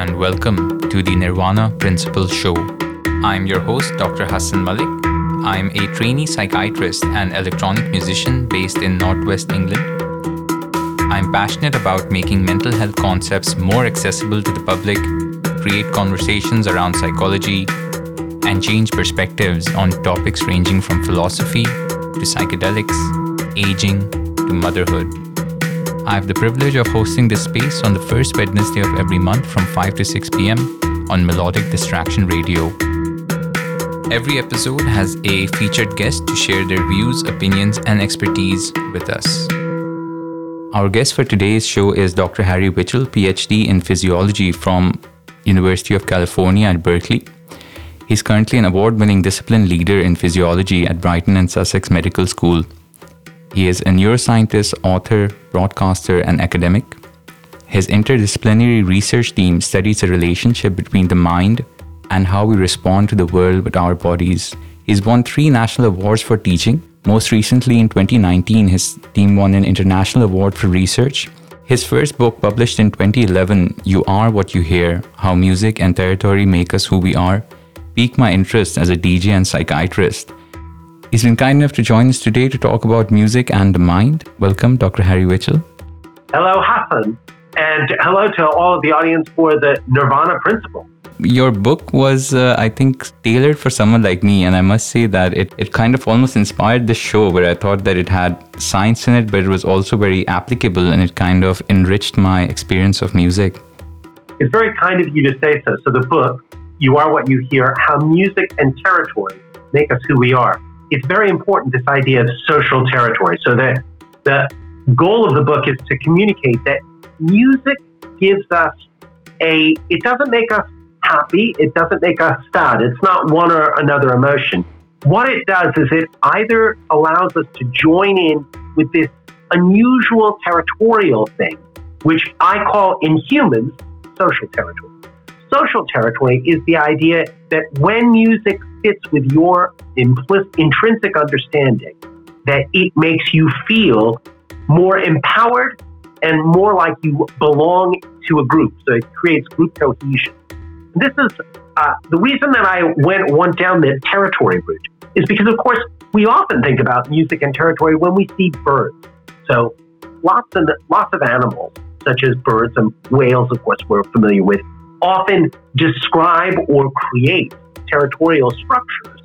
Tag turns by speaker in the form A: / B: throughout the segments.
A: And welcome to the Nirvana Principle Show. I'm your host, Dr. Hassan Mallick. I'm a trainee psychiatrist and electronic musician based in Northwest England. I'm passionate about making mental health concepts more accessible to the public, create conversations around psychology, and change perspectives on topics ranging from philosophy to psychedelics, aging to motherhood. I have the privilege of hosting this space on the first Wednesday of every month from 5 to 6 p.m. on Melodic Distraction Radio. Every episode has a featured guest to share their views, opinions, and expertise with us. Our guest for today's show is Dr. Harry Witchel, PhD in physiology from University of California at Berkeley. He's currently an award-winning discipline leader in physiology at Brighton and Sussex Medical School. He is a neuroscientist, author, broadcaster, and academic. His interdisciplinary research team studies the relationship between the mind and how we respond to the world with our bodies. He's won three national awards for teaching. Most recently, in 2019, his team won an international award for research. His first book, published in 2011, You Are What You Hear How Music and Territory Make Us Who We Are, piqued my interest as a DJ and psychiatrist. He's been kind enough to join us today to talk about music and the mind. Welcome, Dr. Harry Witchel.
B: Hello, Hassan, and hello to all of the audience for the Nirvana Principle.
A: Your book was, uh, I think, tailored for someone like me, and I must say that it, it kind of almost inspired this show where I thought that it had science in it, but it was also very applicable and it kind of enriched my experience of music.
B: It's very kind of you to say so. So, the book, You Are What You Hear How Music and Territory Make Us Who We Are it's very important this idea of social territory. So the the goal of the book is to communicate that music gives us a it doesn't make us happy, it doesn't make us sad. It's not one or another emotion. What it does is it either allows us to join in with this unusual territorial thing, which I call in humans social territory. Social territory is the idea that when music fits with your implicit, intrinsic understanding, that it makes you feel more empowered and more like you belong to a group. So it creates group cohesion. This is uh, the reason that I went went down the territory route is because, of course, we often think about music and territory when we see birds. So lots and lots of animals, such as birds and whales, of course, we're familiar with, often describe or create territorial structures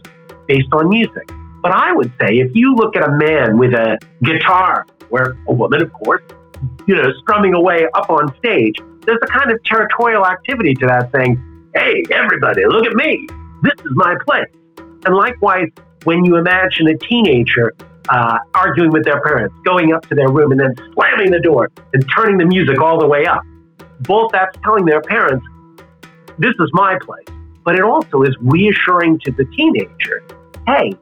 B: based on music. But I would say if you look at a man with a guitar, where a woman, of course, you know, strumming away up on stage, there's a kind of territorial activity to that saying, hey, everybody, look at me. This is my place. And likewise, when you imagine a teenager uh, arguing with their parents, going up to their room and then slamming the door and turning the music all the way up, both that's telling their parents, this is my place. But it also is reassuring to the teenager, hey,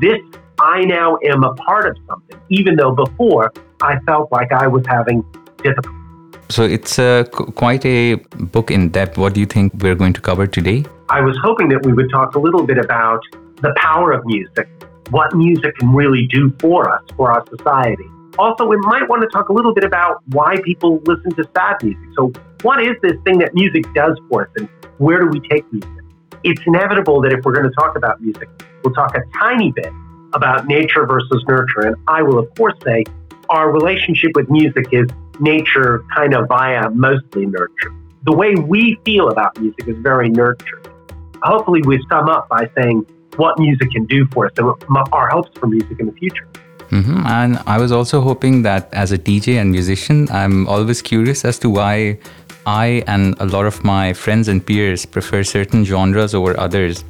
B: this, I now am a part of something, even though before I felt like I was having difficulty.
A: So it's uh, quite a book in depth. What do you think we're going to cover today?
B: I was hoping that we would talk a little bit about the power of music, what music can really do for us, for our society. Also, we might want to talk a little bit about why people listen to sad music. So, what is this thing that music does for us, and where do we take music? It's inevitable that if we're going to talk about music, we'll talk a tiny bit about nature versus nurture. And I will, of course, say our relationship with music is nature kind of via mostly nurture. The way we feel about music is very nurture. Hopefully, we sum up by saying what music can do for us and our hopes for music in the future.
A: Mm-hmm. And I was also hoping that as a DJ and musician, I'm always curious as to why I and a lot of my friends and peers prefer certain genres over others.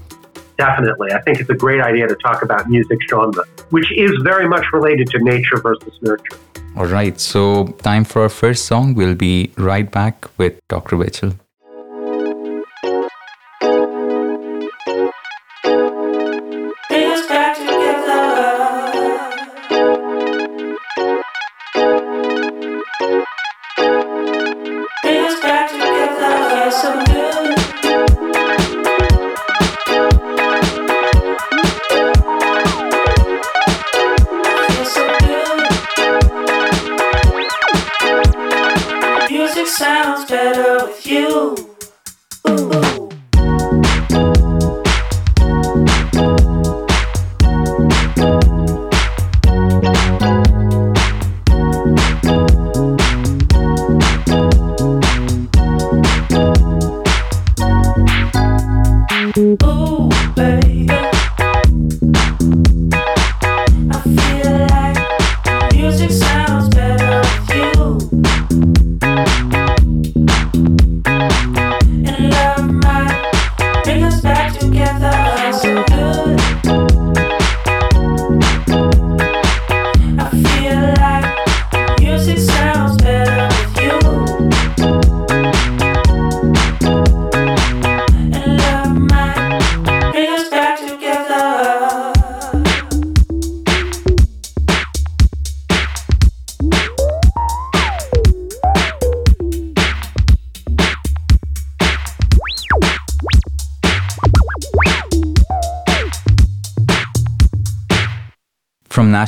B: Definitely. I think it's a great idea to talk about music genre, which is very much related to nature versus nurture.
A: All right. So, time for our first song. We'll be right back with Dr.
C: Witchel.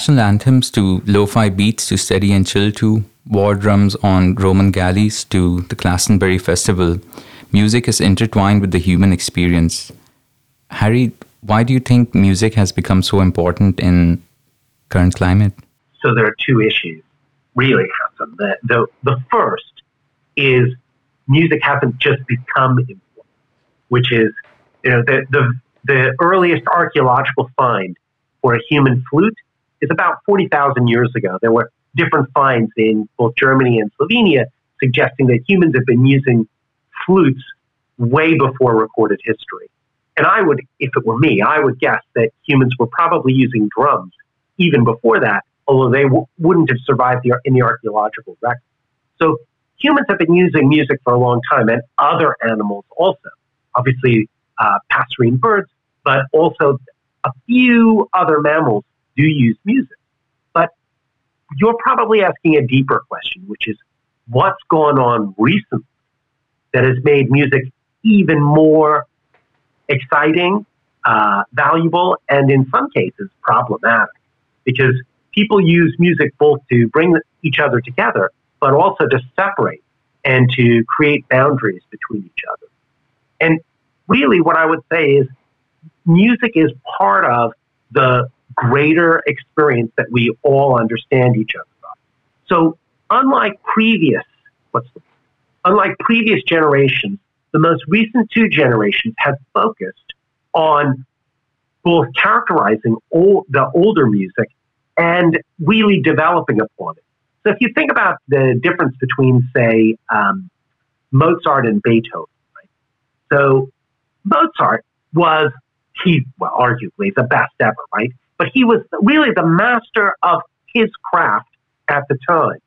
A: National anthems to lo-fi beats to steady and chill to war drums on Roman galleys to the Glastonbury Festival, music is intertwined with the human experience. Harry, why do you think music has become so important in current climate?
B: So there are two issues, really, Hassan. The, the, the first is music hasn't just become important, which is, you know, the, the, the earliest archaeological find for a human flute is about 40,000 years ago. There were different finds in both Germany and Slovenia suggesting that humans have been using flutes way before recorded history. And I would, if it were me, I would guess that humans were probably using drums even before that, although they w- wouldn't have survived the, in the archaeological record. So humans have been using music for a long time, and other animals also. Obviously, uh, passerine birds, but also a few other mammals do use music. But you're probably asking a deeper question, which is what's gone on recently that has made music even more exciting, uh, valuable, and in some cases problematic. Because people use music both to bring each other together, but also to separate and to create boundaries between each other. And really, what I would say is music is part of the greater experience that we all understand each other by. So, unlike previous, what's the, unlike previous generations, the most recent two generations have focused on both characterizing all, the older music and really developing upon it. So, if you think about the difference between, say, um, Mozart and Beethoven, right? So, Mozart was he well, arguably the best ever, right? But he was really the master of his craft at the time.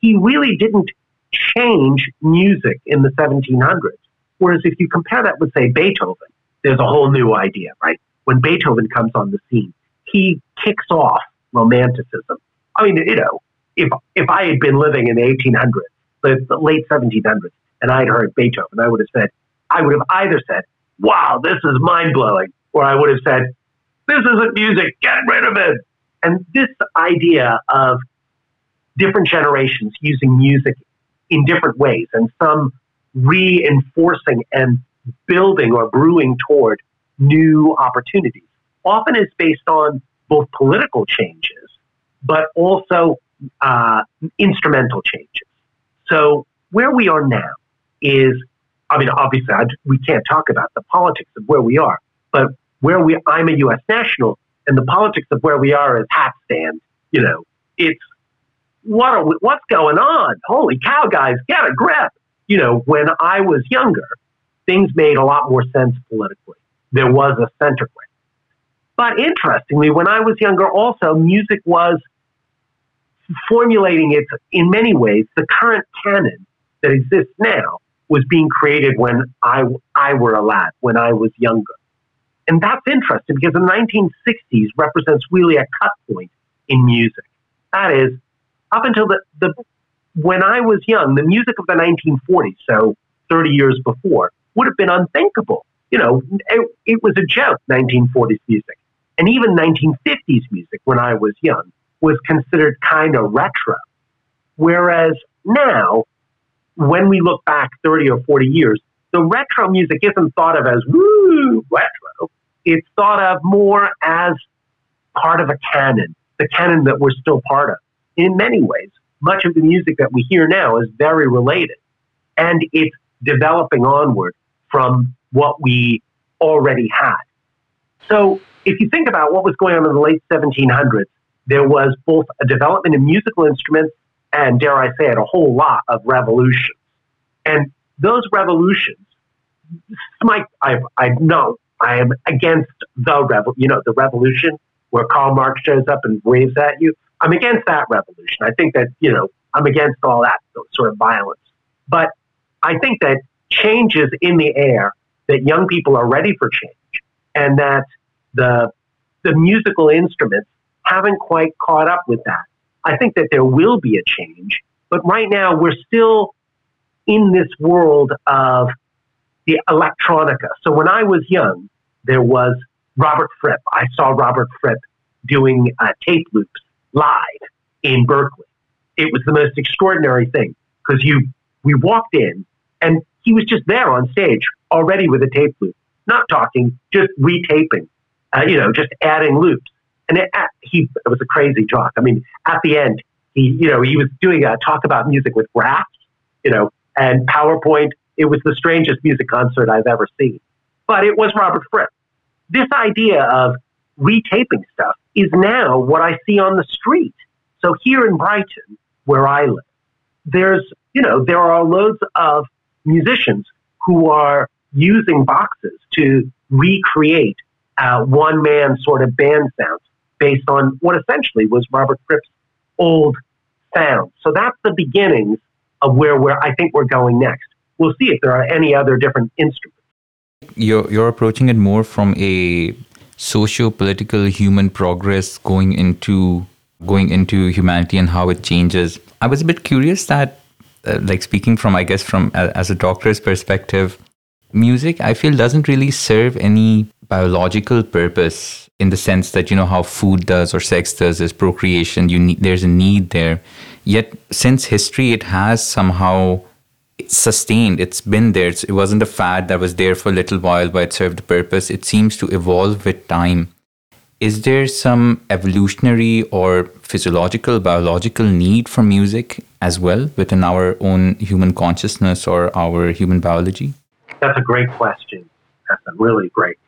B: He really didn't change music in the 1700s. Whereas if you compare that with, say, Beethoven, there's a whole new idea, right? When Beethoven comes on the scene, he kicks off romanticism. I mean, you know, if if I had been living in the 1800s, the, the late 1700s, and I'd heard Beethoven, I would have said, I would have either said, "Wow, this is mind blowing," or I would have said, this isn't music. Get rid of it. And this idea of different generations using music in different ways and some reinforcing and building or brewing toward new opportunities often is based on both political changes, but also uh, instrumental changes. So where we are now is, I mean, obviously I, we can't talk about the politics of where we are, but where we I'm a U.S. national, and the politics of where we are is hat stand. You know, it's what are we, what's going on? Holy cow, guys, get a grip. You know, when I was younger, things made a lot more sense politically. There was a center ground. But interestingly, when I was younger, also music was formulating its, in many ways, the current canon that exists now was being created when I, I were a lad, when I was younger. And that's interesting because the 1960s represents really a cut point in music. That is, up until the, the when I was young, the music of the 1940s, so 30 years before, would have been unthinkable. You know, it, it was a joke, 1940s music. And even 1950s music, when I was young, was considered kind of retro. Whereas now, when we look back 30 or 40 years, the retro music isn't thought of as woo retro. It's thought of more as part of a canon, the canon that we're still part of. In many ways, much of the music that we hear now is very related, and it's developing onward from what we already had. So, if you think about what was going on in the late 1700s, there was both a development in musical instruments and, dare I say it, a whole lot of revolutions. And those revolutions, I, I know I am against the revol, you know, the revolution where Karl Marx shows up and waves at you. I'm against that revolution. I think that, you know, I'm against all that sort of violence. But I think that change is in the air, that young people are ready for change, and that the, the musical instruments haven't quite caught up with that. I think that there will be a change, but right now we're still in this world of the electronica. So when I was young, there was Robert Fripp. I saw Robert Fripp doing uh, tape loops live in Berkeley. It was the most extraordinary thing because you we walked in and he was just there on stage already with a tape loop, not talking, just retaping, uh, you know, just adding loops. And it, uh, he it was a crazy talk. I mean, at the end, he you know he was doing a talk about music with graphs, you know, and PowerPoint. It was the strangest music concert I've ever seen. But it was Robert Fripp. This idea of retaping stuff is now what I see on the street. So here in Brighton, where I live, there's, you know, there are loads of musicians who are using boxes to recreate uh, one man sort of band sounds based on what essentially was Robert Fripp's old sound. So that's the beginnings of where we're, I think we're going next. We'll see if there are any other different instruments.
A: You're, you're approaching it more from a socio-political human progress going into going into humanity and how it changes. I was a bit curious that, uh, like speaking from, I guess, from as a doctor's perspective, music I feel doesn't really serve any biological purpose in the sense that you know how food does or sex does is procreation. You need there's a need there. Yet since history, it has somehow sustained. It's been there. It wasn't a fad that was there for a little while, but it served a purpose. It seems to evolve with time. Is there some evolutionary or physiological, biological need for music as well within our own human consciousness or our human biology?
B: That's a great question. That's a really great.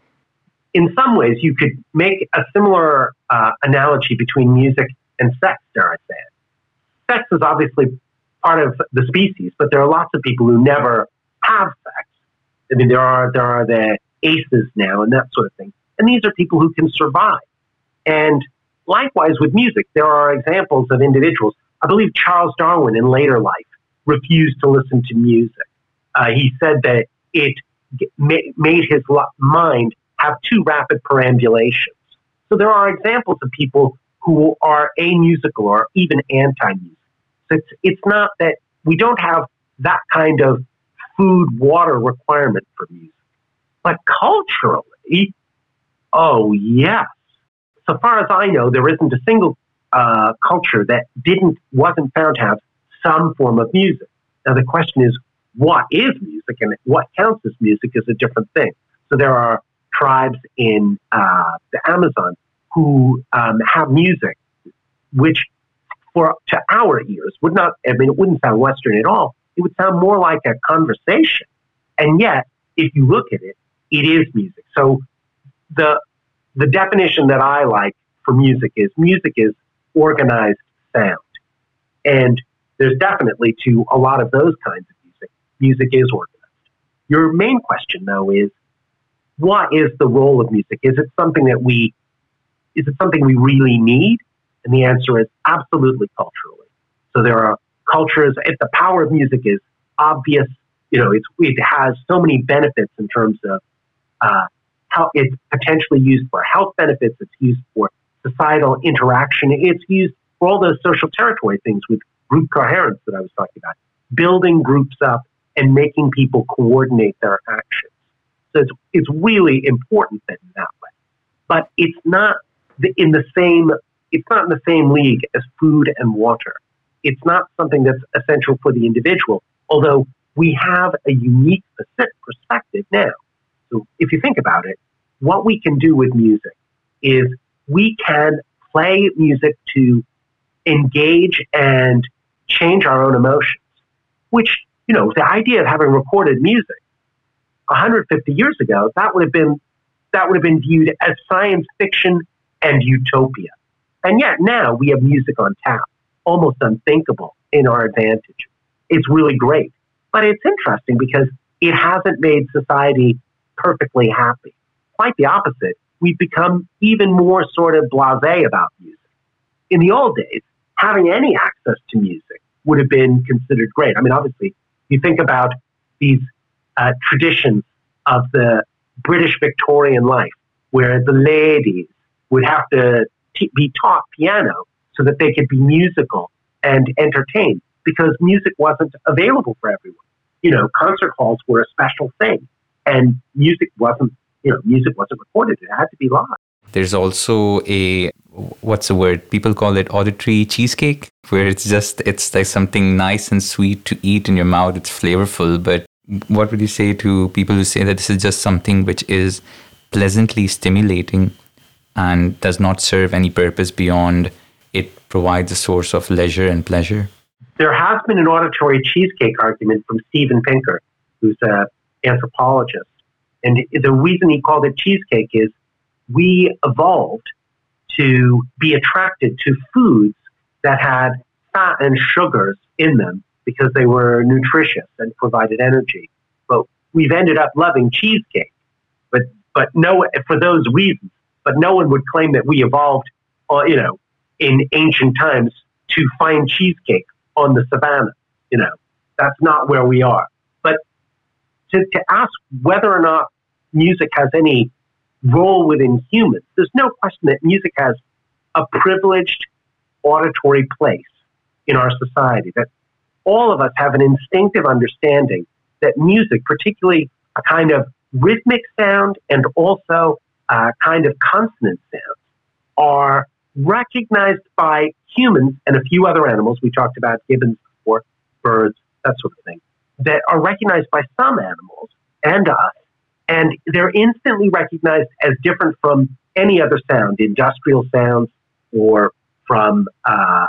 B: In some ways, you could make a similar uh, analogy between music and sex, dare I say it. Sex is obviously part of the species, but there are lots of people who never have sex. I mean, there are there are the aces now and that sort of thing, and these are people who can survive. And likewise with music, there are examples of individuals. I believe Charles Darwin, in later life, refused to listen to music. Uh, he said that it made his mind have too rapid perambulations. So there are examples of people who are amusical or even anti-music. It's, it's not that we don't have that kind of food, water requirement for music. But culturally, oh, yes. So far as I know, there isn't a single uh, culture that didn't wasn't found to have some form of music. Now the question is, what is music and what counts as music is a different thing. So there are tribes in uh, the Amazon who um, have music, which for to our ears would not I mean it wouldn't sound Western at all. It would sound more like a conversation. And yet, if you look at it, it is music. So the the definition that I like for music is music is organized sound. And there's definitely to a lot of those kinds of music, music is organized. Your main question though is what is the role of music? Is it something that we is it something we really need? And the answer is absolutely culturally. So there are cultures, if the power of music is obvious, you know, it has so many benefits in terms of uh, how it's potentially used for health benefits, it's used for societal interaction, it's used for all those social territory things with group coherence that I was talking about, building groups up and making people coordinate their actions. So it's, it's really important in that way. But it's not the, in the same it's not in the same league as food and water. It's not something that's essential for the individual, Although we have a unique perspective now. So if you think about it, what we can do with music is we can play music to engage and change our own emotions, which, you know, the idea of having recorded music 150 years ago, that would have been that would have been viewed as science fiction and utopia. And yet now we have music on tap, almost unthinkable in our advantage. It's really great. But it's interesting because it hasn't made society perfectly happy. Quite the opposite. We've become even more sort of blase about music. In the old days, having any access to music would have been considered great. I mean, obviously, you think about these uh, traditions of the British Victorian life, where the ladies would have to t- be taught piano so that they could be musical and entertained because music wasn't available for everyone. You know, concert halls were a special thing, and music wasn't, you know, music wasn't recorded. It had to be live.
A: There's also a what's the word? People call it auditory cheesecake, where it's just it's like something nice and sweet to eat in your mouth. It's flavorful, but what would you say to people who say that this is just something which is pleasantly stimulating and does not serve any purpose beyond it provides a source of leisure and pleasure?
B: There has been an auditory cheesecake argument from Steven Pinker, who's an anthropologist. And the reason he called it cheesecake is we evolved to be attracted to foods that had fat and sugars in them because they were nutritious and provided energy. But we've ended up loving cheesecake, but but no for those reasons. But no one would claim that we evolved, uh, you know, in ancient times to find cheesecake on the savannah. You know, that's not where we are. But to, to ask whether or not music has any role within humans, there's no question that music has a privileged auditory place in our society. That all of us have an instinctive understanding that music, particularly a kind of rhythmic sound and also a kind of consonant sounds, are recognized by humans and a few other animals. We talked about gibbons before, birds, that sort of thing, that are recognized by some animals and us, and they're instantly recognized as different from any other sound, industrial sounds or from uh,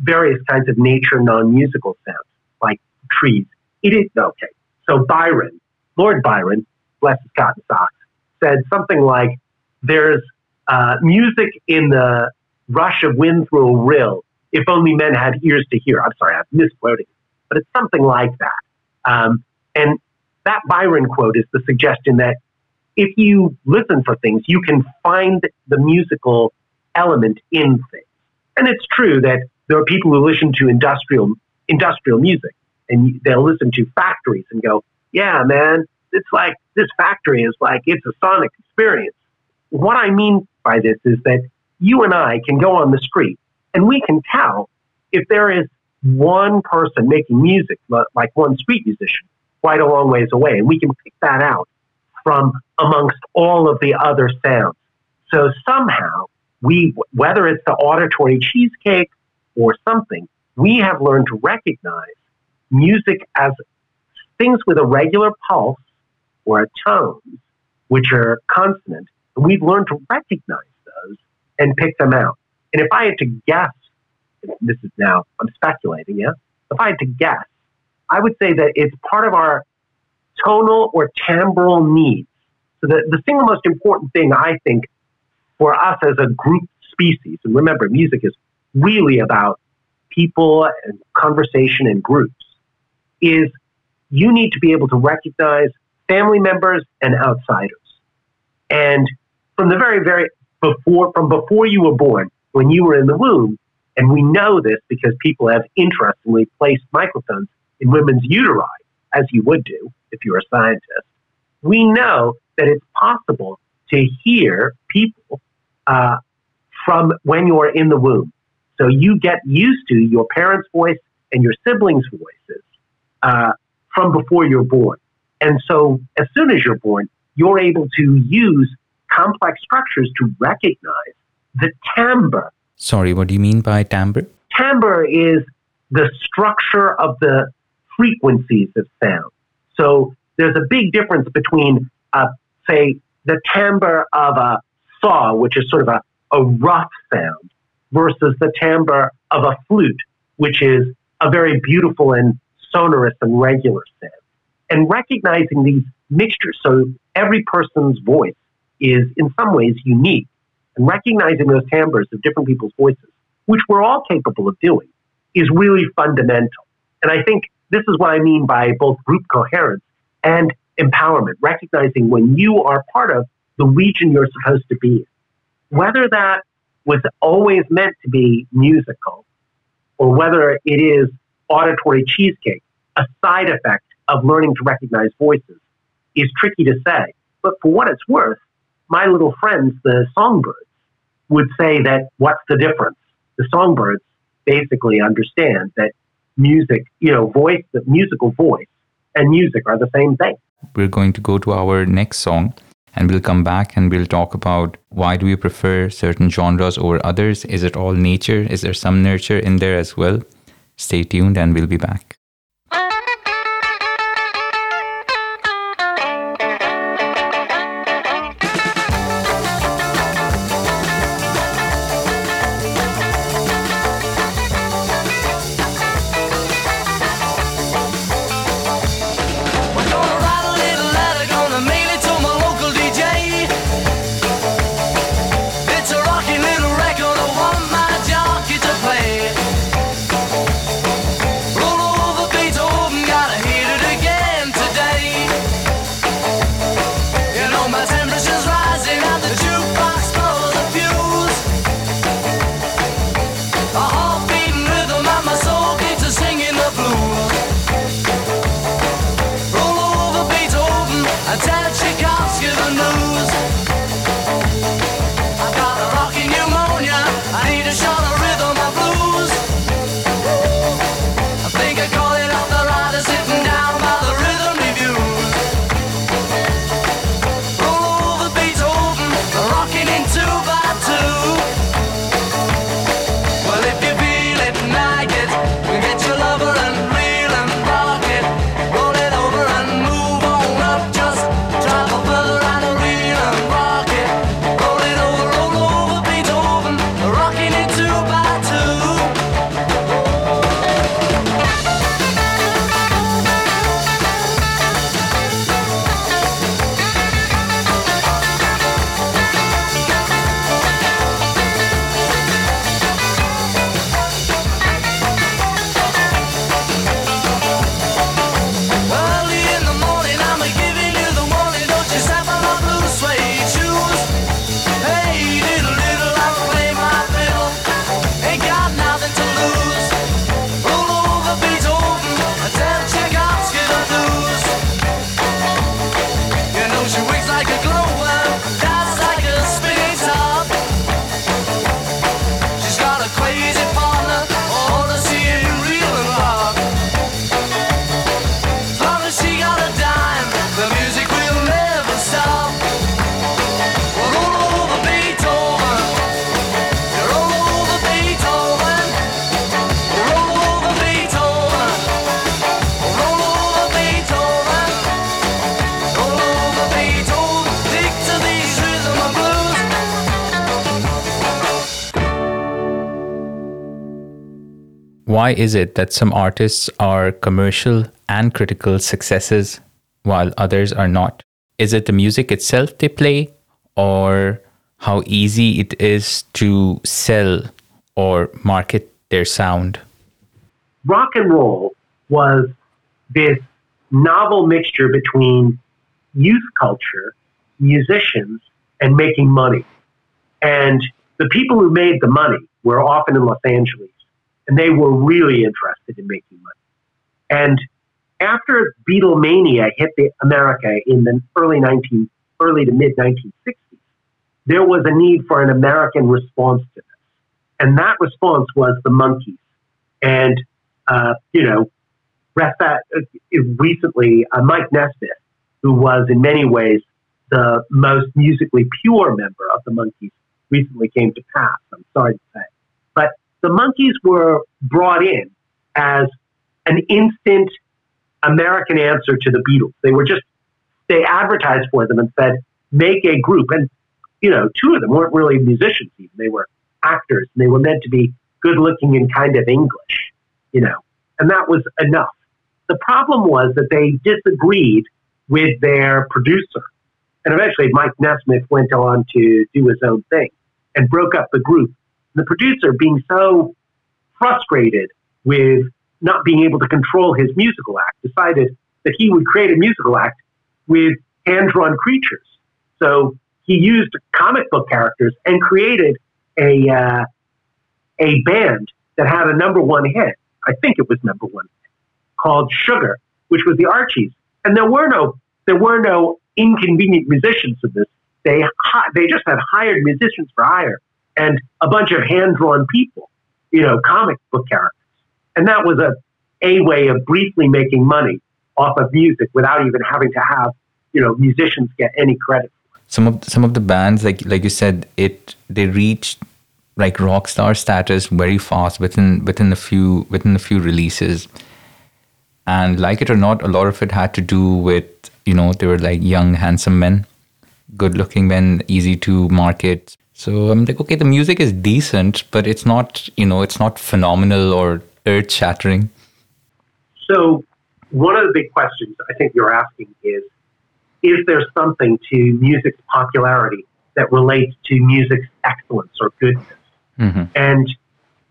B: various kinds of nature non-musical sounds, like trees. It is okay. So Byron, Lord Byron, bless his cotton socks, said something like, "There's uh, music in the rush of wind through a rill. If only men had ears to hear." I'm sorry, I'm misquoting, but it's something like that. Um, and that Byron quote is the suggestion that if you listen for things, you can find the musical element in things. And it's true that there are people who listen to industrial industrial music and they'll listen to factories and go, "Yeah, man, it's like this factory is like it's a sonic experience." What I mean by this is that you and I can go on the street and we can tell if there is one person making music, like one street musician, quite a long ways away, and we can pick that out from amongst all of the other sounds. So somehow we, whether it's the auditory cheesecake or something, we have learned to recognize music as things with a regular pulse or a tone, which are consonant. And we've learned to recognize those and pick them out. And if I had to guess, this is now, I'm speculating, yeah? If I had to guess, I would say that it's part of our tonal or timbral needs. So the, the single most important thing I think for us as a group species, and remember, music is really about people and conversation and groups is you need to be able to recognize family members and outsiders. And from the very, very before, from before you were born, when you were in the womb, and we know this because people have interestingly placed microphones in women's uteri, as you would do if you're a scientist, we know that it's possible to hear people uh, from when you're in the womb. So you get used to your parents' voice and your siblings' voices uh, from before you're born. And so as soon as you're born, you're able to use complex structures to recognize the timbre.
A: Sorry, what do you mean by timbre?
B: Timbre is the structure of the frequencies of sound. So there's a big difference between, uh, say, the timbre of a saw, which is sort of a, a rough sound, versus the timbre of a flute, which is a very beautiful and sonorous and regular sound. And recognizing these mixtures, so every person's voice is in some ways unique, and recognizing those timbres of different people's voices, which we're all capable of doing, is really fundamental. And I think this is what I mean by both group coherence and empowerment, recognizing when you are part of the region you're supposed to be in. Whether that was always meant to be musical or whether it is auditory cheesecake, a side effect of learning to recognize voices, is tricky to say. But for what it's worth, my little friends, the songbirds, would say that what's the difference? The songbirds basically understand that music, you know, voice, the musical voice and music are the same thing.
D: We're going to go to our next song and we'll come back and we'll talk about why do we prefer certain genres over others? Is it all nature? Is there some nurture in there as well? Stay tuned and we'll be back. Why is it that some artists are commercial and critical successes while others are not? Is it the music itself they play or how easy it is to sell or market their sound?
B: Rock and roll was this novel mixture between youth culture, musicians, and making money. And the people who made the money were often in Los Angeles and they were really interested in making money. And after Beatlemania hit the America in the early 19, early to mid 1960s, there was a need for an American response to this. And that response was the Monkees. And, uh, you know, uh, recently, uh, Mike Nesmith, who was in many ways the most musically pure member of the Monkees, recently came to pass, I'm sorry to say. The Monkees were brought in as an instant American answer to the Beatles. They were just, they advertised for them and said, make a group. And, you know, two of them weren't really musicians even. They were actors and they were meant to be good looking and kind of English, you know, and that was enough. The problem was that they disagreed with their producer. And eventually Mike Nesmith went on to do his own thing and broke up the group. The producer, being so frustrated with not being able to control his musical act, decided that he would create a musical act with hand drawn creatures. So he used comic book characters and created a uh, a band that had a number one hit. I think it was number one called Sugar, which was the Archies. And there were no there were no inconvenient musicians in this. They they just had hired musicians for hire and a bunch of hand drawn people, you know, comic book characters. And that was a, a way of briefly making money off of music without even having to have, you know, musicians get any credit.
A: Some of some of the bands, like like you said, it they reached like rock star status very fast within within a few within a few releases. And like it or not, a lot of it had to do with you know they were like young, handsome men, good looking men, easy to market. So I'm like, okay, the music is decent, but it's not, you know, it's not phenomenal or earth shattering.
B: So, one of the big questions I think you're asking is Is there something to music's popularity that relates to music's excellence or goodness? Mm-hmm. And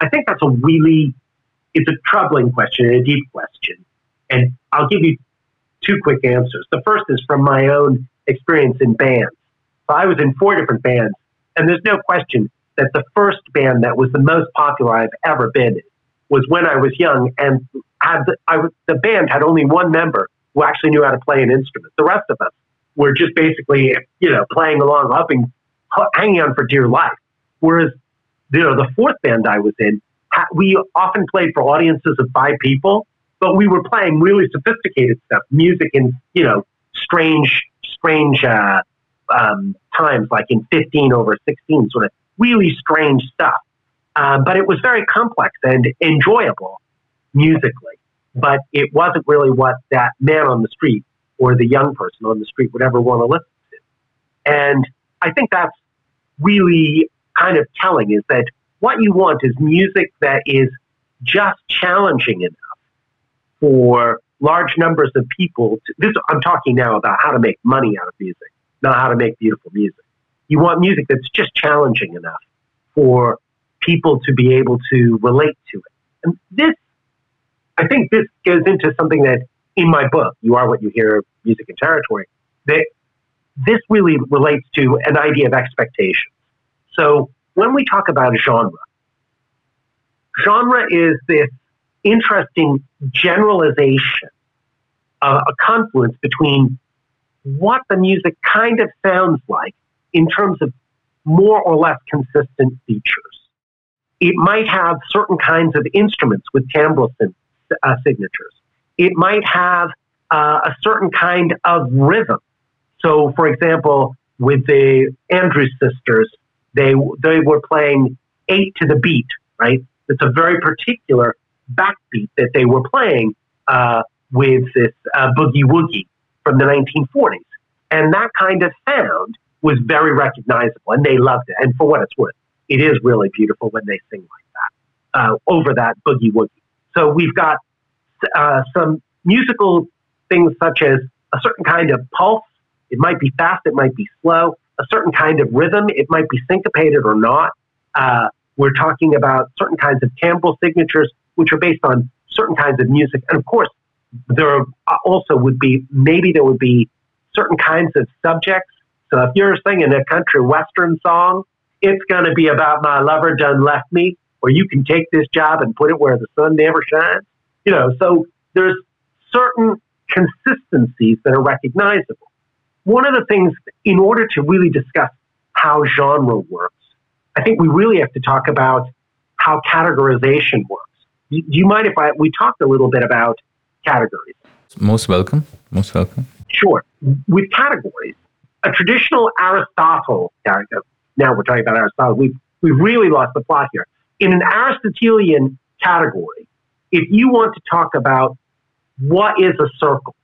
B: I think that's a really it's a troubling question and a deep question. And I'll give you two quick answers. The first is from my own experience in bands. So I was in four different bands, and there's no question that the first band that was the most popular I've ever been in was when I was young, and had the, I the band had only one member who actually knew how to play an instrument. The rest of us were just basically, you know, playing along, hoping, hanging on for dear life. Whereas, you know, the fourth band I was in, we often played for audiences of five people, but we were playing really sophisticated stuff, music in, you know, strange, strange uh, um, times, like in 15 over 16, sort of really strange stuff. Uh, but it was very complex and enjoyable musically. But it wasn't really what that man on the street or the young person on the street would ever want to listen to. And I think that's really kind of telling is that what you want is music that is just challenging enough for large numbers of people. To, this I'm talking now about how to make money out of music, not how to make beautiful music. You want music that's just challenging enough for people to be able to relate to it. And this, I think, this goes into something that in my book, "You Are What You Hear: Music and Territory," that this really relates to an idea of expectations. So when we talk about genre, genre is this interesting generalization, uh, a confluence between what the music kind of sounds like in terms of more or less consistent features. It might have certain kinds of instruments with timbral uh, signatures. It might have uh, a certain kind of rhythm. So, for example, with the Andrews sisters, they they were playing eight to the beat, right? It's a very particular backbeat that they were playing uh, with this uh, boogie woogie from the 1940s. And that kind of sound was very recognizable, and they loved it. And for what it's worth, it is really beautiful when they sing like that uh, over that boogie woogie. So we've got uh, some musical things such as a certain kind of pulse. It might be fast, it might be slow. A certain kind of rhythm, it might be syncopated or not. Uh, we're talking about certain kinds of timbral signatures which are based on certain kinds of music. And of course, there uh, also would be, maybe there would be certain kinds of subjects. So if you're singing a country western song, it's going to be about my lover done left me, or you can take this job and put it where the sun never shines. You know, so there's certain consistencies that are recognizable. One of the things, in order to really discuss how genre works, I think we really have to talk about how categorization works. Do you mind if I we talked a little bit about categories?
A: Most welcome. Most welcome.
B: Sure. With categories, a traditional Aristotle character. Now we're talking about Aristotle. We've we've really lost the plot here. In an Aristotelian category, if you want to talk about what is a circle?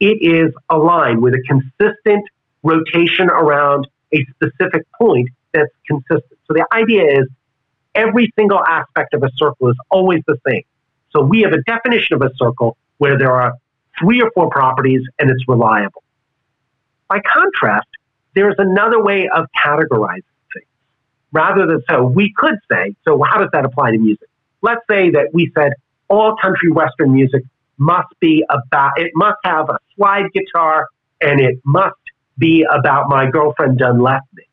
B: It is a line with a consistent rotation around a specific point that's consistent. So the idea is every single aspect of a circle is always the same. So we have a definition of a circle where there are three or four properties and it's reliable. By contrast, there's another way of categorizing things. Rather than so, we could say, so how does that apply to music? Let's say that we said all country western music must be about, it must have a slide guitar and it must be about my girlfriend done left me.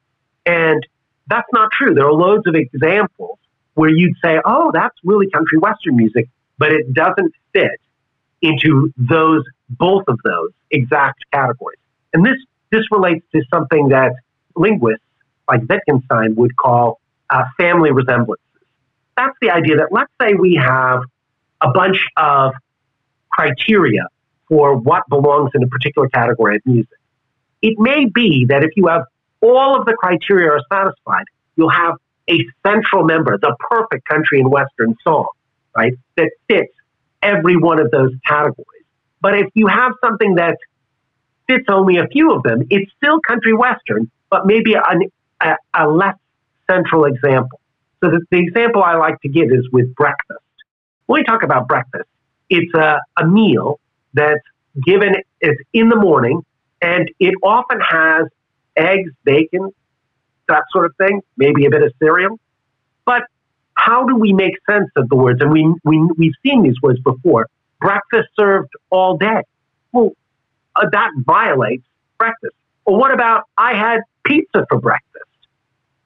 B: And that's not true. There are loads of examples where you'd say, oh, that's really country western music, but it doesn't fit into those, both of those exact categories. And this, this relates to something that linguists like Wittgenstein would call uh, family resemblances. That's the idea that let's say we have a bunch of criteria for what belongs in a particular category of music. It may be that if you have all of the criteria are satisfied, you'll have a central member, the perfect country and western song, right, that fits every one of those categories. But if you have something that fits only a few of them, it's still country western, but maybe an, a, a less central example. So the, the example I like to give is with breakfast. When we talk about breakfast, it's a, a meal that's given it's in the morning, and it often has eggs, bacon, that sort of thing, maybe a bit of cereal. But how do we make sense of the words? And we, we, we've seen these words before. Breakfast served all day. Well, uh, that violates breakfast. Or what about I had pizza for breakfast?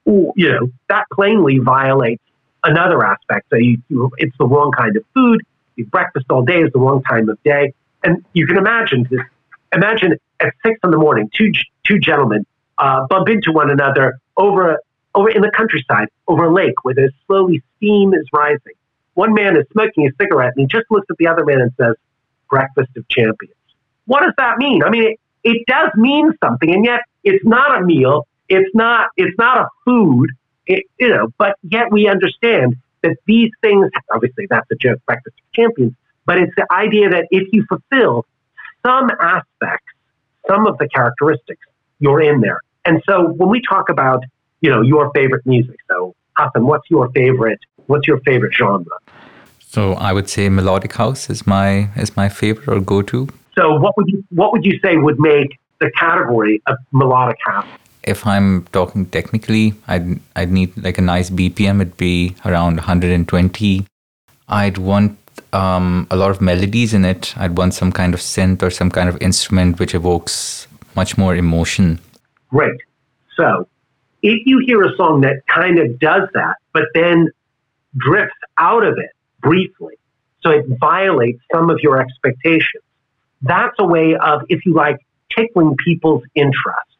B: Ooh, you know, that plainly violates another aspect. So you, you, it's the wrong kind of food. You breakfast all day is the wrong time of day. And you can imagine this. Imagine at six in the morning, two, two gentlemen uh, bump into one another over over in the countryside, over a lake where there's slowly steam is rising. One man is smoking a cigarette and he just looks at the other man and says, "Breakfast of champions." What does that mean? I mean, it, it does mean something, and yet it's not a meal. It's not. It's not a food. It, you know, but yet we understand that these things. Obviously, that's a joke. Breakfast of champions. But it's the idea that if you fulfill some aspects, some of the characteristics, you're in there. And so when we talk about, you know, your favorite music, so Hassan, what's your favorite? What's your favorite genre?
A: So I would say melodic house is my is my favorite or go to.
B: So what would you what would you say would make the category of melodic house?
A: If I'm talking technically, I'd I'd need like a nice BPM. It'd be around 120. I'd want um, a lot of melodies in it. I'd want some kind of synth or some kind of instrument which evokes much more emotion.
B: Great. So if you hear a song that kind of does that, but then drifts out of it briefly, so it violates some of your expectations, that's a way of, if you like, tickling people's interest.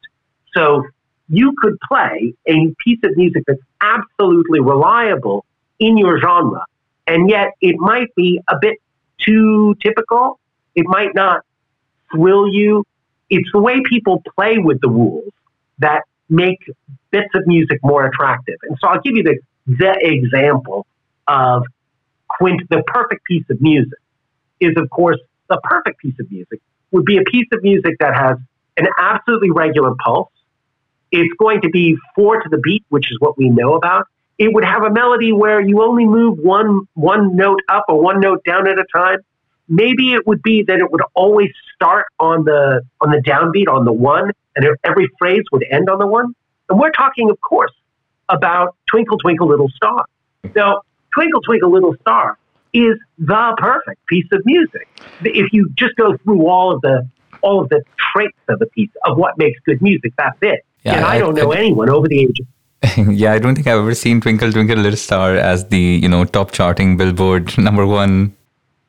B: So you could play a piece of music that's absolutely reliable in your genre, and yet it might be a bit too typical. It might not thrill you it's the way people play with the rules that make bits of music more attractive. And so I'll give you the, the example of Quint, the perfect piece of music is, of course, the perfect piece of music would be a piece of music that has an absolutely regular pulse. It's going to be four to the beat, which is what we know about. It would have a melody where you only move one one note up or one note down at a time maybe it would be that it would always start on the on the downbeat on the one, and every phrase would end on the one. And we're talking, of course, about Twinkle Twinkle Little Star. Now, Twinkle Twinkle Little Star is the perfect piece of music. If you just go through all of the all of the traits of a piece of what makes good music, that's it. Yeah, and I, I don't know I, anyone over the age of
A: yeah, I don't think I've ever seen Twinkle Twinkle Little Star as the you know top charting Billboard number one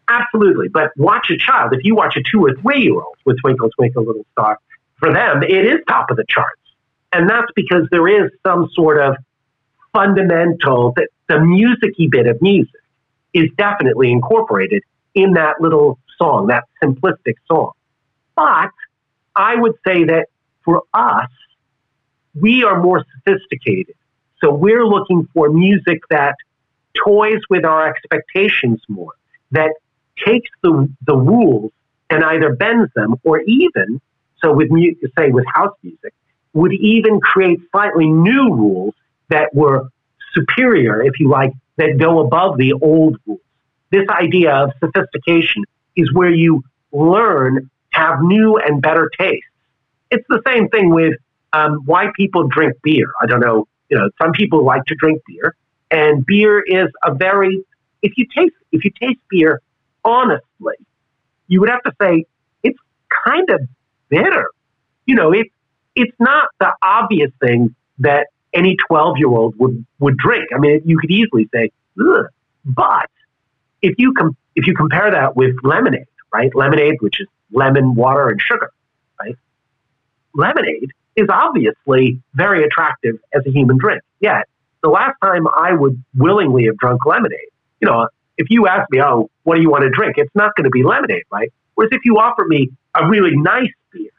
B: Absolutely. But watch a child. If you watch a two or three year old with Twinkle, Twinkle, Little Star, for them, it is top of the charts. And that's because there is some sort of fundamental, that the musicy bit of music is definitely incorporated in that little song, that simplistic song. But I would say that for us, we are more sophisticated. So we're looking for music that toys with our expectations more, that takes the, the rules and either bends them or even, so with mu- say with house music, would even create slightly new rules that were superior, if you like, that go above the old rules. This idea of sophistication is where you learn to have new and better tastes. It's the same thing with um, why people drink beer. I don't know. You know, some people like to drink beer, and beer is a very if you taste if you taste beer honestly, you would have to say it's kind of bitter. You know, it it's not the obvious thing that any 12 year old would, would drink. I mean, you could easily say, Ugh. but if you, com- if you compare that with lemonade, right? Lemonade, which is lemon, water, and sugar, right? Lemonade is obviously very attractive as a human drink. Yet, the last time I would willingly have drunk lemonade, you know, if you ask me, oh, what do you want to drink? It's not going to be lemonade, right? Whereas if you offer me a really nice beer,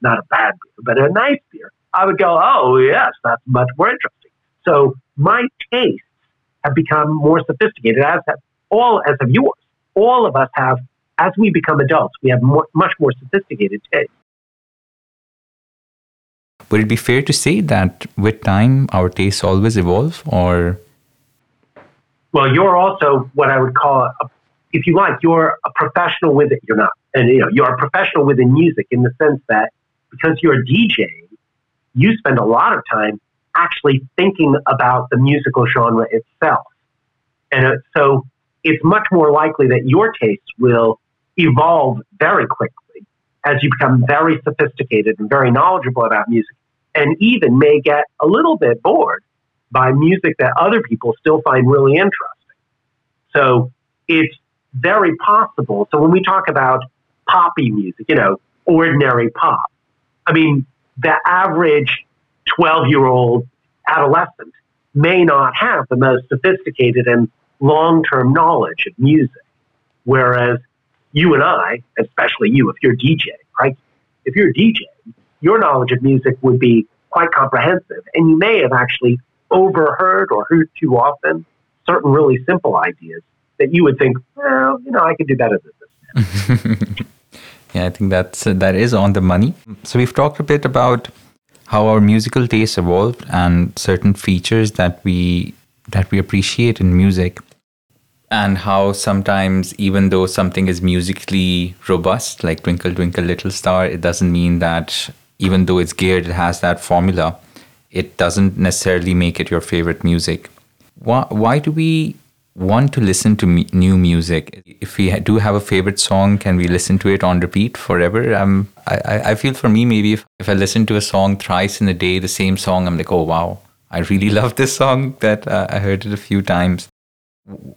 B: not a bad beer, but a nice beer, I would go, oh, yes, that's much more interesting. So my tastes have become more sophisticated, as have all, as have yours. All of us have, as we become adults, we have more, much more sophisticated tastes.
A: Would it be fair to say that with time our tastes always evolve, or?
B: Well, you're also what I would call, a, if you like, you're a professional with it. You're not, and you know, you're a professional within music in the sense that because you're a DJ, you spend a lot of time actually thinking about the musical genre itself, and uh, so it's much more likely that your tastes will evolve very quickly as you become very sophisticated and very knowledgeable about music, and even may get a little bit bored by music that other people still find really interesting. So it's very possible. So when we talk about poppy music, you know, ordinary pop, I mean, the average 12 year old adolescent may not have the most sophisticated and long term knowledge of music. Whereas you and I, especially you, if you're DJ, right? If you're a DJ, your knowledge of music would be quite comprehensive, and you may have actually overheard or heard too often certain really simple ideas that you would think, well, you know, I could do better than this.
A: yeah, I think that's uh, that is on the money. So we've talked a bit about how our musical tastes evolved and certain features that we that we appreciate in music and how sometimes even though something is musically robust like twinkle twinkle little star it doesn't mean that even though it's geared it has that formula it doesn't necessarily make it your favorite music why, why do we want to listen to me- new music. If we do have a favorite song can we listen to it on repeat forever? Um, I, I feel for me maybe if, if i listen to a song thrice in a day the same song i'm like oh wow. I really love this song that uh, i heard it a few times.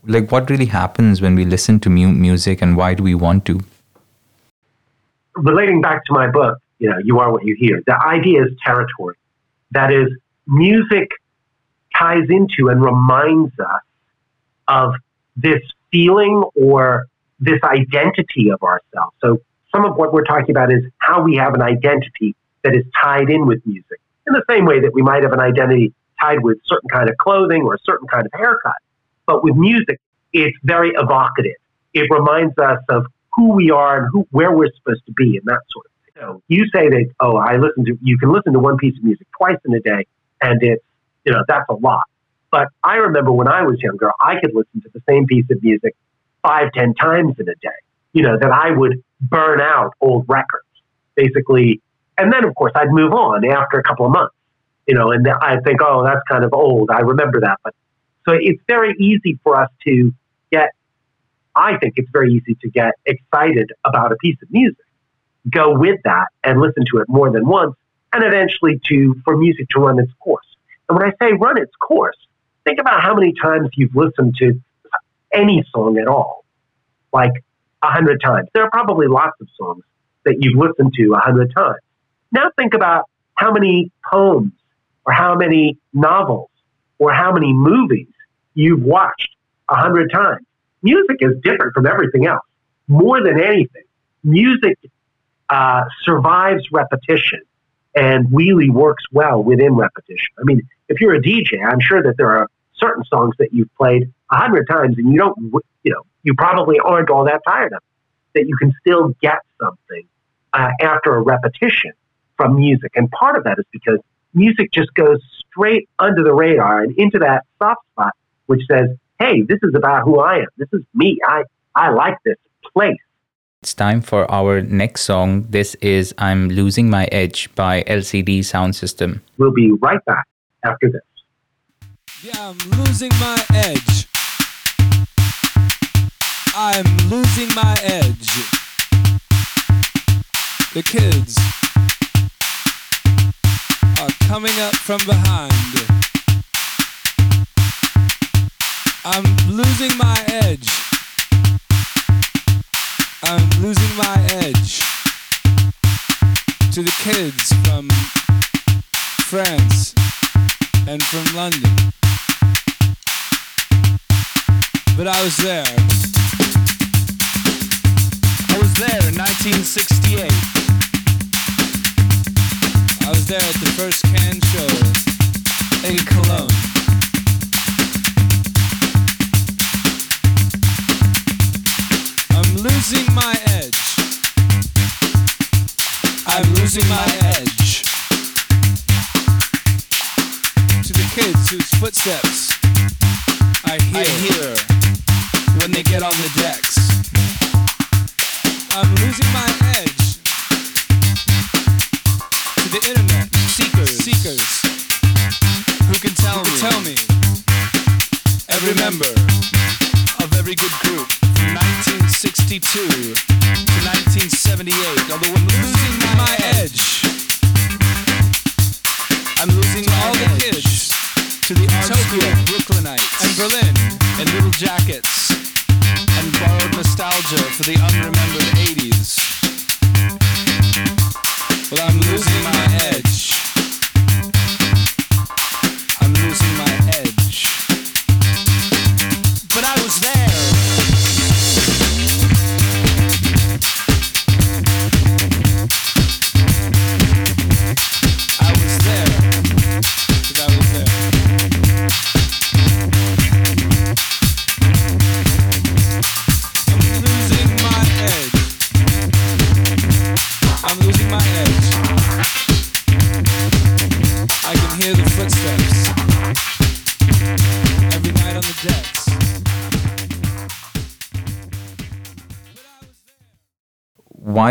A: Like what really happens when we listen to mu- music and why do we want to?
B: Relating back to my book you know you are what you hear the idea is territory. That is music ties into and reminds us of this feeling or this identity of ourselves so some of what we're talking about is how we have an identity that is tied in with music in the same way that we might have an identity tied with certain kind of clothing or a certain kind of haircut but with music, it's very evocative. It reminds us of who we are and who, where we're supposed to be and that sort of thing. So you say that, oh, I listen to, you can listen to one piece of music twice in a day and it's, you know, that's a lot. But I remember when I was younger, I could listen to the same piece of music five, ten times in a day. You know, that I would burn out old records, basically. And then, of course, I'd move on after a couple of months, you know, and I'd think, oh, that's kind of old. I remember that. But so it's very easy for us to get, I think it's very easy to get excited about a piece of music, go with that and listen to it more than once, and eventually to, for music to run its course. And when I say run its course, think about how many times you've listened to any song at all, like a hundred times. There are probably lots of songs that you've listened to a hundred times. Now think about how many poems or how many novels or how many movies you've watched a hundred times. Music is different from everything else. More than anything, music uh, survives repetition and really works well within repetition. I mean, if you're a DJ, I'm sure that there are certain songs that you've played a hundred times and you don't, you know, you probably aren't all that tired of. That you can still get something uh, after a repetition from music. And part of that is because music just goes straight under the radar and into that soft spot, which says, hey, this is about who I am. This is me. I, I like this place.
A: It's time for our next song. This is I'm Losing My Edge by LCD Sound System.
B: We'll be right back after this.
E: Yeah, I'm losing my edge. I'm losing my edge. The kids are coming up from behind. I'm losing my edge. I'm losing my edge to the kids from France and from London. But I was there. I was there in 1968. I was there at the first Can show in Cologne. Losing my edge. I'm losing my edge. To the kids whose footsteps I hear, I hear when they get on the decks. I'm losing my edge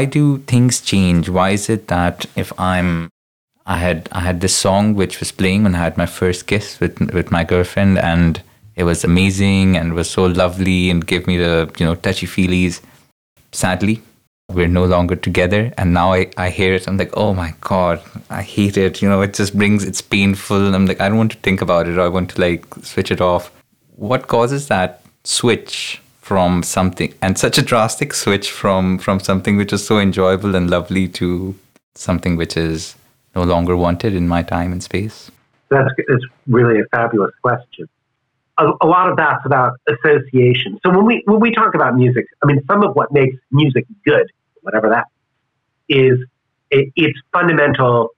A: Why do things change? Why is it that if I'm I had I had this song which was playing when I had my first kiss with with my girlfriend and it was amazing and was so lovely and gave me the you know touchy feelies. Sadly, we're no longer together and now I, I hear it. I'm like oh my god i hate it. You know it just brings it's painful. I'm like i don't want to think about it or i want to like switch it off. What causes that switch from something and such a drastic switch from from something which is so enjoyable and lovely to something which is no longer wanted in my time and space
B: That's, that's really a fabulous question. A, a lot of that's about association. So when we when we talk about music, I mean, some of what makes music good, whatever that is, it, its fundamental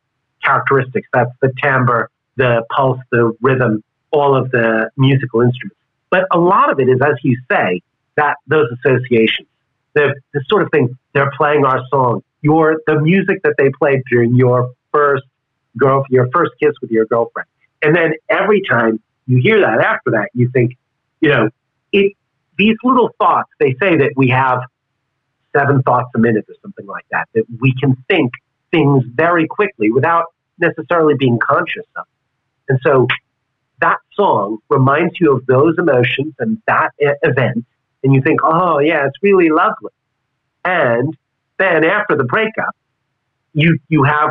B: characteristics. That's the timbre, the pulse, the rhythm, all of the musical instruments. But a lot of it is, as you say, that those associations, the, the sort of thing they're playing our song, your the music that they played during your first girl, your first kiss with your girlfriend, and then every time you hear that after that, you think, you know, it. These little thoughts. They say that we have seven thoughts a minute or something like that. That we can think things very quickly without necessarily being conscious of. And so that song reminds you of those emotions and that event, and you think, oh, yeah, it's really lovely. And then after the breakup, you, you have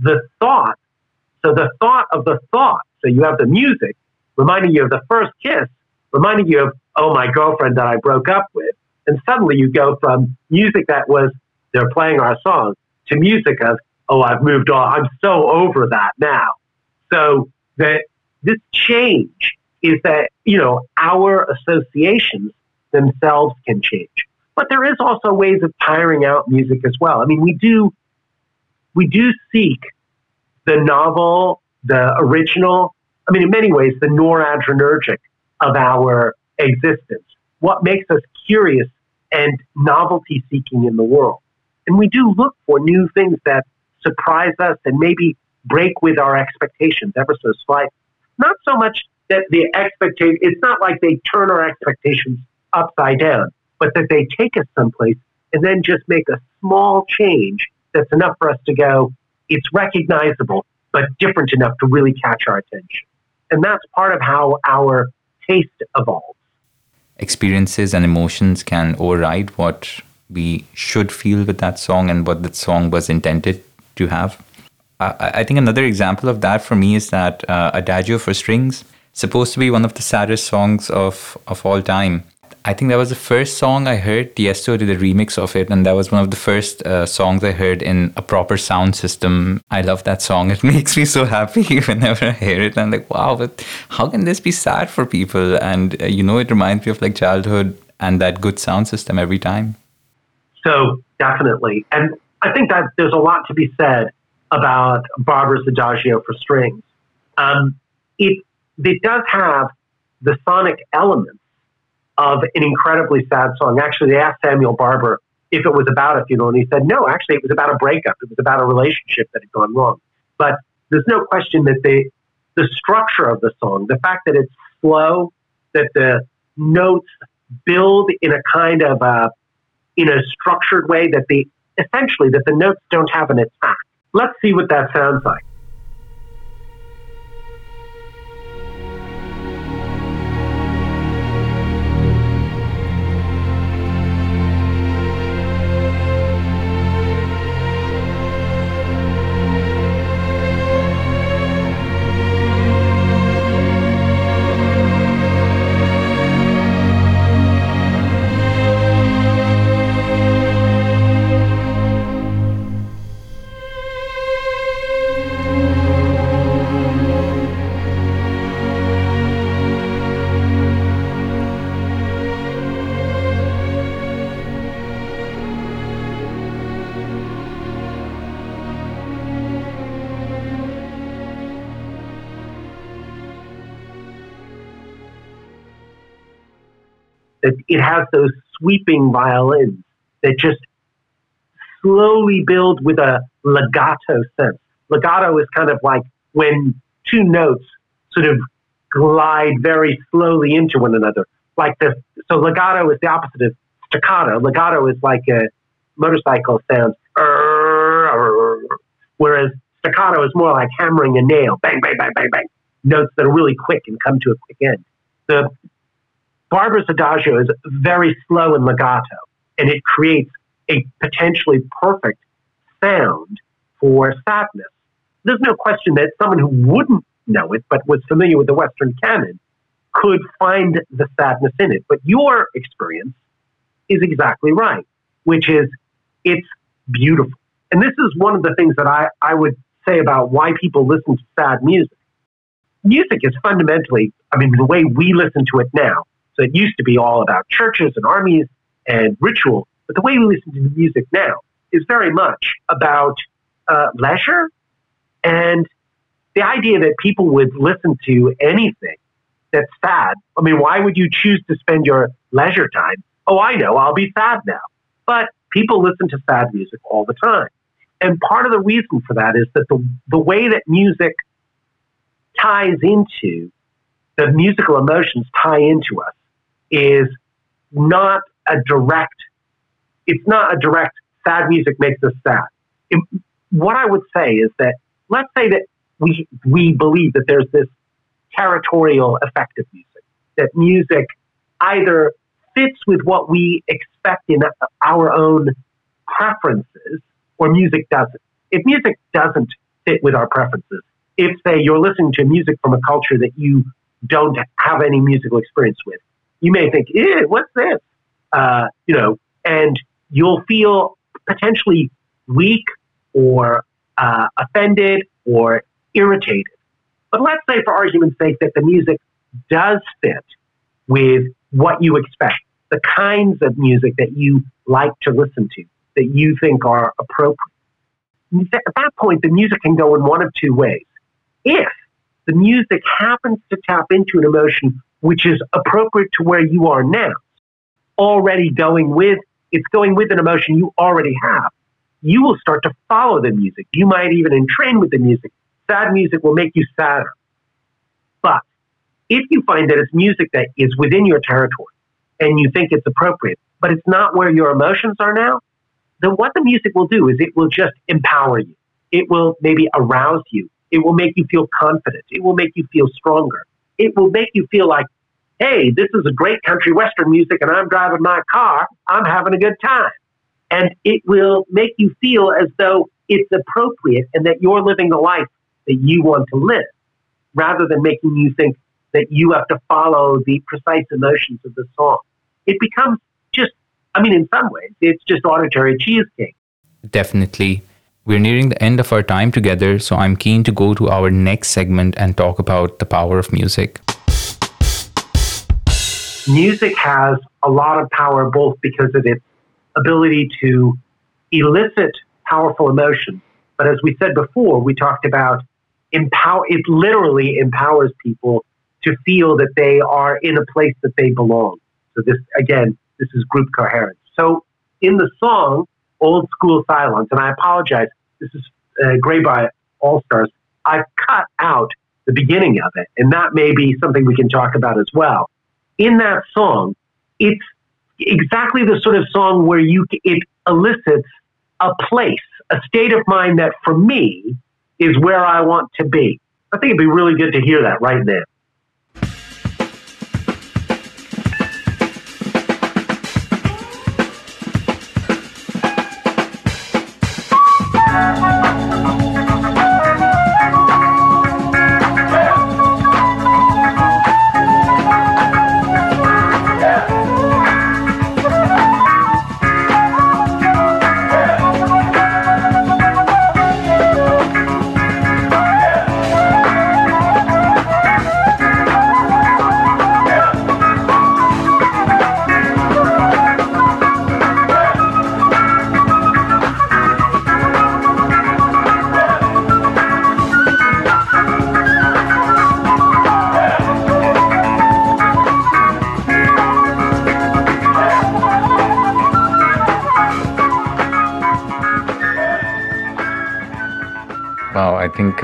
B: the thought. So the thought of the thought. So you have the music reminding you of the first kiss, reminding you of, oh, my girlfriend that I broke up with. And suddenly you go from music that was, they're playing our song, to music of, oh, I've moved on. I'm so over that now. So that this change is that, you know, our associations themselves can change. But there is also ways of tiring out music as well. I mean, we do, we do seek the novel, the original, I mean, in many ways, the noradrenergic of our existence. what makes us curious and novelty seeking in the world. And we do look for new things that surprise us and maybe break with our expectations ever so slightly. Not so much that the expectation, it's not like they turn our expectations upside down, but that they take us someplace and then just make a small change that's enough for us to go, it's recognizable, but different enough to really catch our attention. And that's part of how our taste evolves.
A: Experiences and emotions can override what we should feel with that song and what that song was intended to have. I, I think another example of that for me is that uh, Adagio for Strings, supposed to be one of the saddest songs of, of all time. I think that was the first song I heard. Tiesto did a remix of it, and that was one of the first uh, songs I heard in a proper sound system. I love that song. It makes me so happy whenever I hear it. I'm like, wow, but how can this be sad for people? And uh, you know, it reminds me of like childhood and that good sound system every time.
B: So definitely, and I think that there's a lot to be said about Barber's Adagio for strings. Um, it it does have the sonic elements of an incredibly sad song. Actually, they asked Samuel Barber if it was about a funeral, and he said, no, actually, it was about a breakup. It was about a relationship that had gone wrong. But there's no question that the, the structure of the song, the fact that it's slow, that the notes build in a kind of a, in a structured way that the, essentially, that the notes don't have an attack. Let's see what that sounds like. It has those sweeping violins that just slowly build with a legato sense. Legato is kind of like when two notes sort of glide very slowly into one another. Like this, so legato is the opposite of staccato. Legato is like a motorcycle sounds, whereas staccato is more like hammering a nail, bang, bang, bang, bang, bang. Notes that are really quick and come to a quick end. The Barber's Adagio is very slow and legato, and it creates a potentially perfect sound for sadness. There's no question that someone who wouldn't know it, but was familiar with the Western canon, could find the sadness in it. But your experience is exactly right, which is it's beautiful. And this is one of the things that I, I would say about why people listen to sad music. Music is fundamentally, I mean, the way we listen to it now, so it used to be all about churches and armies and ritual, but the way we listen to music now is very much about uh, leisure and the idea that people would listen to anything that's sad. I mean, why would you choose to spend your leisure time? Oh, I know, I'll be sad now. But people listen to sad music all the time. And part of the reason for that is that the, the way that music ties into, the musical emotions tie into us is not a direct, it's not a direct sad music makes us sad. It, what I would say is that let's say that we, we believe that there's this territorial effect of music, that music either fits with what we expect in our own preferences or music doesn't. If music doesn't fit with our preferences, if, say, you're listening to music from a culture that you don't have any musical experience with, you may think, eh, what's this? Uh, you know, and you'll feel potentially weak or uh, offended or irritated. But let's say, for argument's sake, that the music does fit with what you expect, the kinds of music that you like to listen to, that you think are appropriate. At that point, the music can go in one of two ways. If the music happens to tap into an emotion which is appropriate to where you are now. already going with, it's going with an emotion you already have. You will start to follow the music. You might even entrain with the music. Sad music will make you sadder. But if you find that it's music that is within your territory and you think it's appropriate, but it's not where your emotions are now, then what the music will do is it will just empower you. It will maybe arouse you. It will make you feel confident. It will make you feel stronger. It will make you feel like, hey, this is a great country western music and I'm driving my car. I'm having a good time. And it will make you feel as though it's appropriate and that you're living the life that you want to live rather than making you think that you have to follow the precise emotions of the song. It becomes just, I mean, in some ways, it's just auditory cheesecake.
A: Definitely. We're nearing the end of our time together, so I'm keen to go to our next segment and talk about the power of music.
B: Music has a lot of power both because of its ability to elicit powerful emotions. But as we said before, we talked about empower it literally empowers people to feel that they are in a place that they belong. So this again, this is group coherence. So in the song Old School Cylons, and I apologize, this is uh, Greyboy All Stars. I've cut out the beginning of it, and that may be something we can talk about as well. In that song, it's exactly the sort of song where you it elicits a place, a state of mind that for me is where I want to be. I think it'd be really good to hear that right now.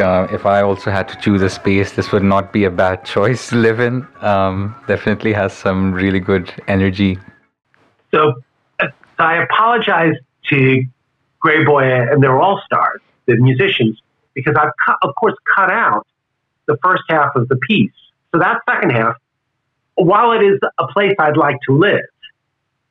A: Uh, if I also had to choose a space, this would not be a bad choice to live in. Um, definitely has some really good energy.
B: So uh, I apologize to Greyboy and their all stars, the musicians, because I've, cut, of course, cut out the first half of the piece. So that second half, while it is a place I'd like to live,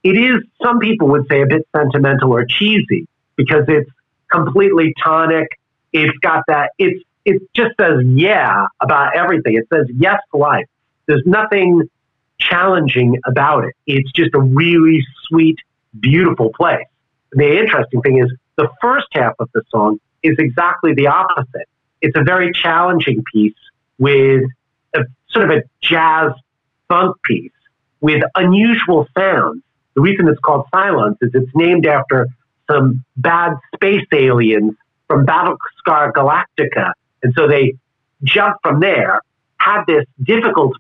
B: it is, some people would say, a bit sentimental or cheesy because it's completely tonic it's got that. It's it just says yeah about everything. It says yes to life. There's nothing challenging about it. It's just a really sweet, beautiful place. The interesting thing is the first half of the song is exactly the opposite. It's a very challenging piece with a sort of a jazz funk piece with unusual sounds. The reason it's called Cylons is it's named after some bad space aliens from Battlestar Galactica. And so they jump from there, have this difficult,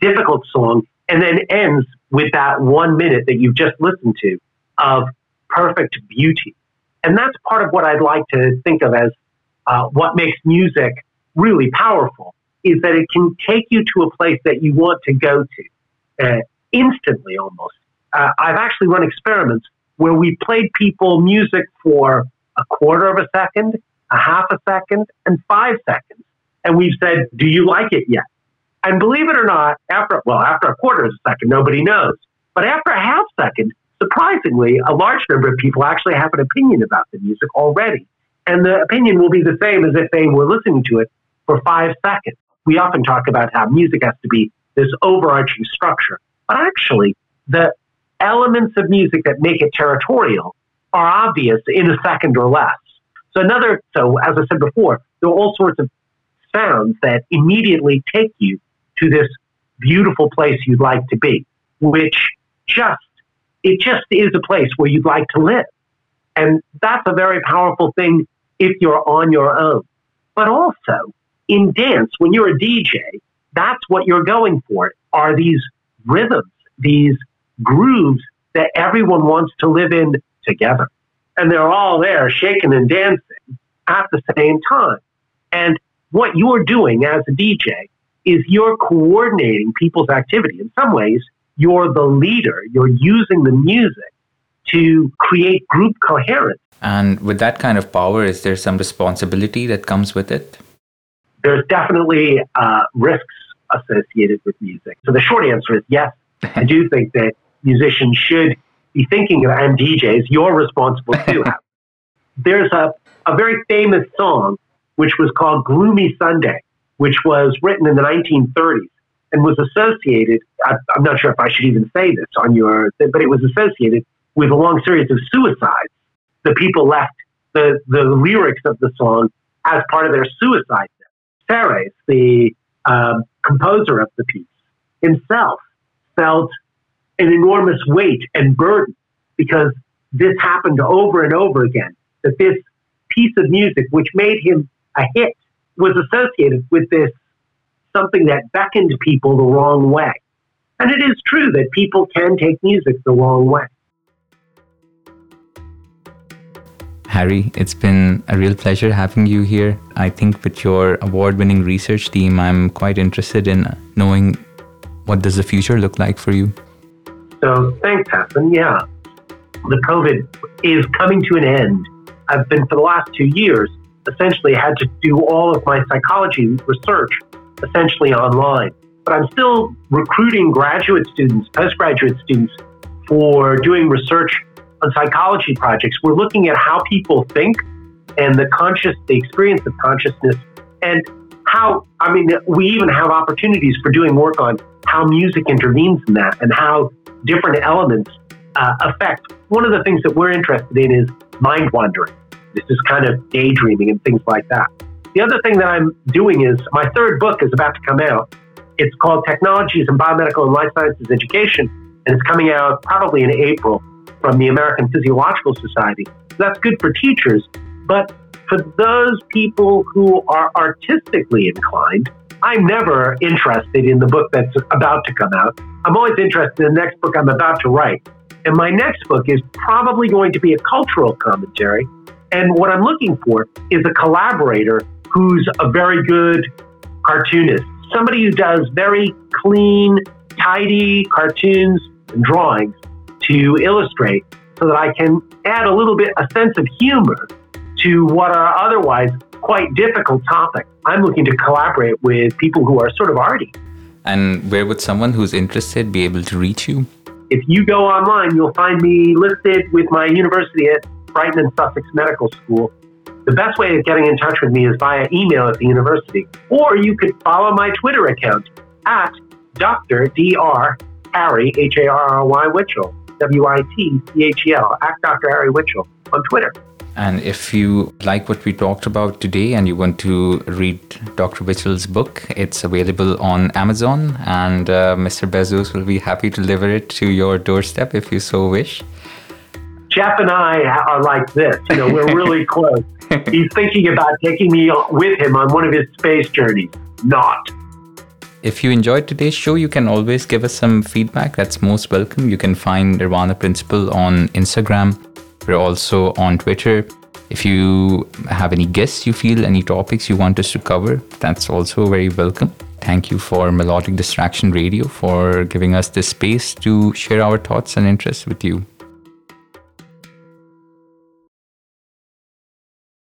B: difficult song, and then ends with that one minute that you've just listened to of perfect beauty. And that's part of what I'd like to think of as uh, what makes music really powerful is that it can take you to a place that you want to go to uh, instantly almost. Uh, I've actually run experiments where we played people music for a quarter of a second, a half a second, and five seconds. And we've said, Do you like it yet? And believe it or not, after, well, after a quarter of a second, nobody knows. But after a half second, surprisingly, a large number of people actually have an opinion about the music already. And the opinion will be the same as if they were listening to it for five seconds. We often talk about how music has to be this overarching structure. But actually, the elements of music that make it territorial are obvious in a second or less. So another, so as I said before, there are all sorts of sounds that immediately take you to this beautiful place you'd like to be, which just, it just is a place where you'd like to live. And that's a very powerful thing if you're on your own. But also in dance, when you're a DJ, that's what you're going for are these rhythms, these grooves that everyone wants to live in together. And they're all there shaking and dancing at the same time. And what you're doing as a DJ is you're coordinating people's activity. In some ways, you're the leader. You're using the music to create group coherence.
A: And with that kind of power, is there some responsibility that comes with it?
B: There's definitely uh, risks associated with music. So the short answer is yes. I do think that musicians should be thinking of, and DJs, you're responsible too. There's a, a very famous song which was called Gloomy Sunday, which was written in the 1930s and was associated, I, I'm not sure if I should even say this on your, but it was associated with a long series of suicides. The people left the, the lyrics of the song as part of their suicide. Seress, the um, composer of the piece, himself felt an enormous weight and burden because this happened over and over again. That this piece of music, which made him a hit, was associated with this something that beckoned people the wrong way. And it is true that people can take music the wrong way.
A: Harry, it's been a real pleasure having you here. I think with your award-winning research team, I'm quite interested in knowing what does the future look like for you.
B: So thanks, Hassan. Yeah, the COVID is coming to an end. I've been for the last two years essentially had to do all of my psychology research essentially online. But I'm still recruiting graduate students, postgraduate students for doing research on psychology projects, we're looking at how people think and the conscious, the experience of consciousness, and how, I mean, we even have opportunities for doing work on how music intervenes in that and how different elements uh, affect. One of the things that we're interested in is mind wandering. This is kind of daydreaming and things like that. The other thing that I'm doing is my third book is about to come out. It's called Technologies in Biomedical and Life Sciences Education, and it's coming out probably in April from the American Physiological Society. That's good for teachers, but for those people who are artistically inclined, I'm never interested in the book that's about to come out. I'm always interested in the next book I'm about to write. And my next book is probably going to be a cultural commentary. And what I'm looking for is a collaborator who's a very good cartoonist, somebody who does very clean, tidy cartoons and drawings to illustrate so that I can add a little bit, a sense of humor to what are otherwise quite difficult topics. I'm looking to collaborate with people who are sort of arty.
A: And where would someone who's interested be able to reach you?
B: If you go online, you'll find me listed with my university at Brighton and Sussex Medical School. The best way of getting in touch with me is via email at the university, or you could follow my Twitter account at Dr. Dr. Harry H A R R Y Witchel. W I T C H E L, at Dr. Harry Witchel on Twitter.
A: And if you like what we talked about today and you want to read Dr. Witchel's book, it's available on Amazon, and uh, Mr. Bezos will be happy to deliver it to your doorstep if you so wish.
B: Jeff and I are like this. You know, we're really close. He's thinking about taking me with him on one of his space journeys. Not.
A: If you enjoyed today's show, you can always give us some feedback. That's most welcome. You can find Nirvana Principle on Instagram. We're also on Twitter. If you have any guests you feel, any topics you want us to cover, that's also very welcome. Thank you for Melodic Distraction Radio for giving us this space to share our thoughts and interests with you.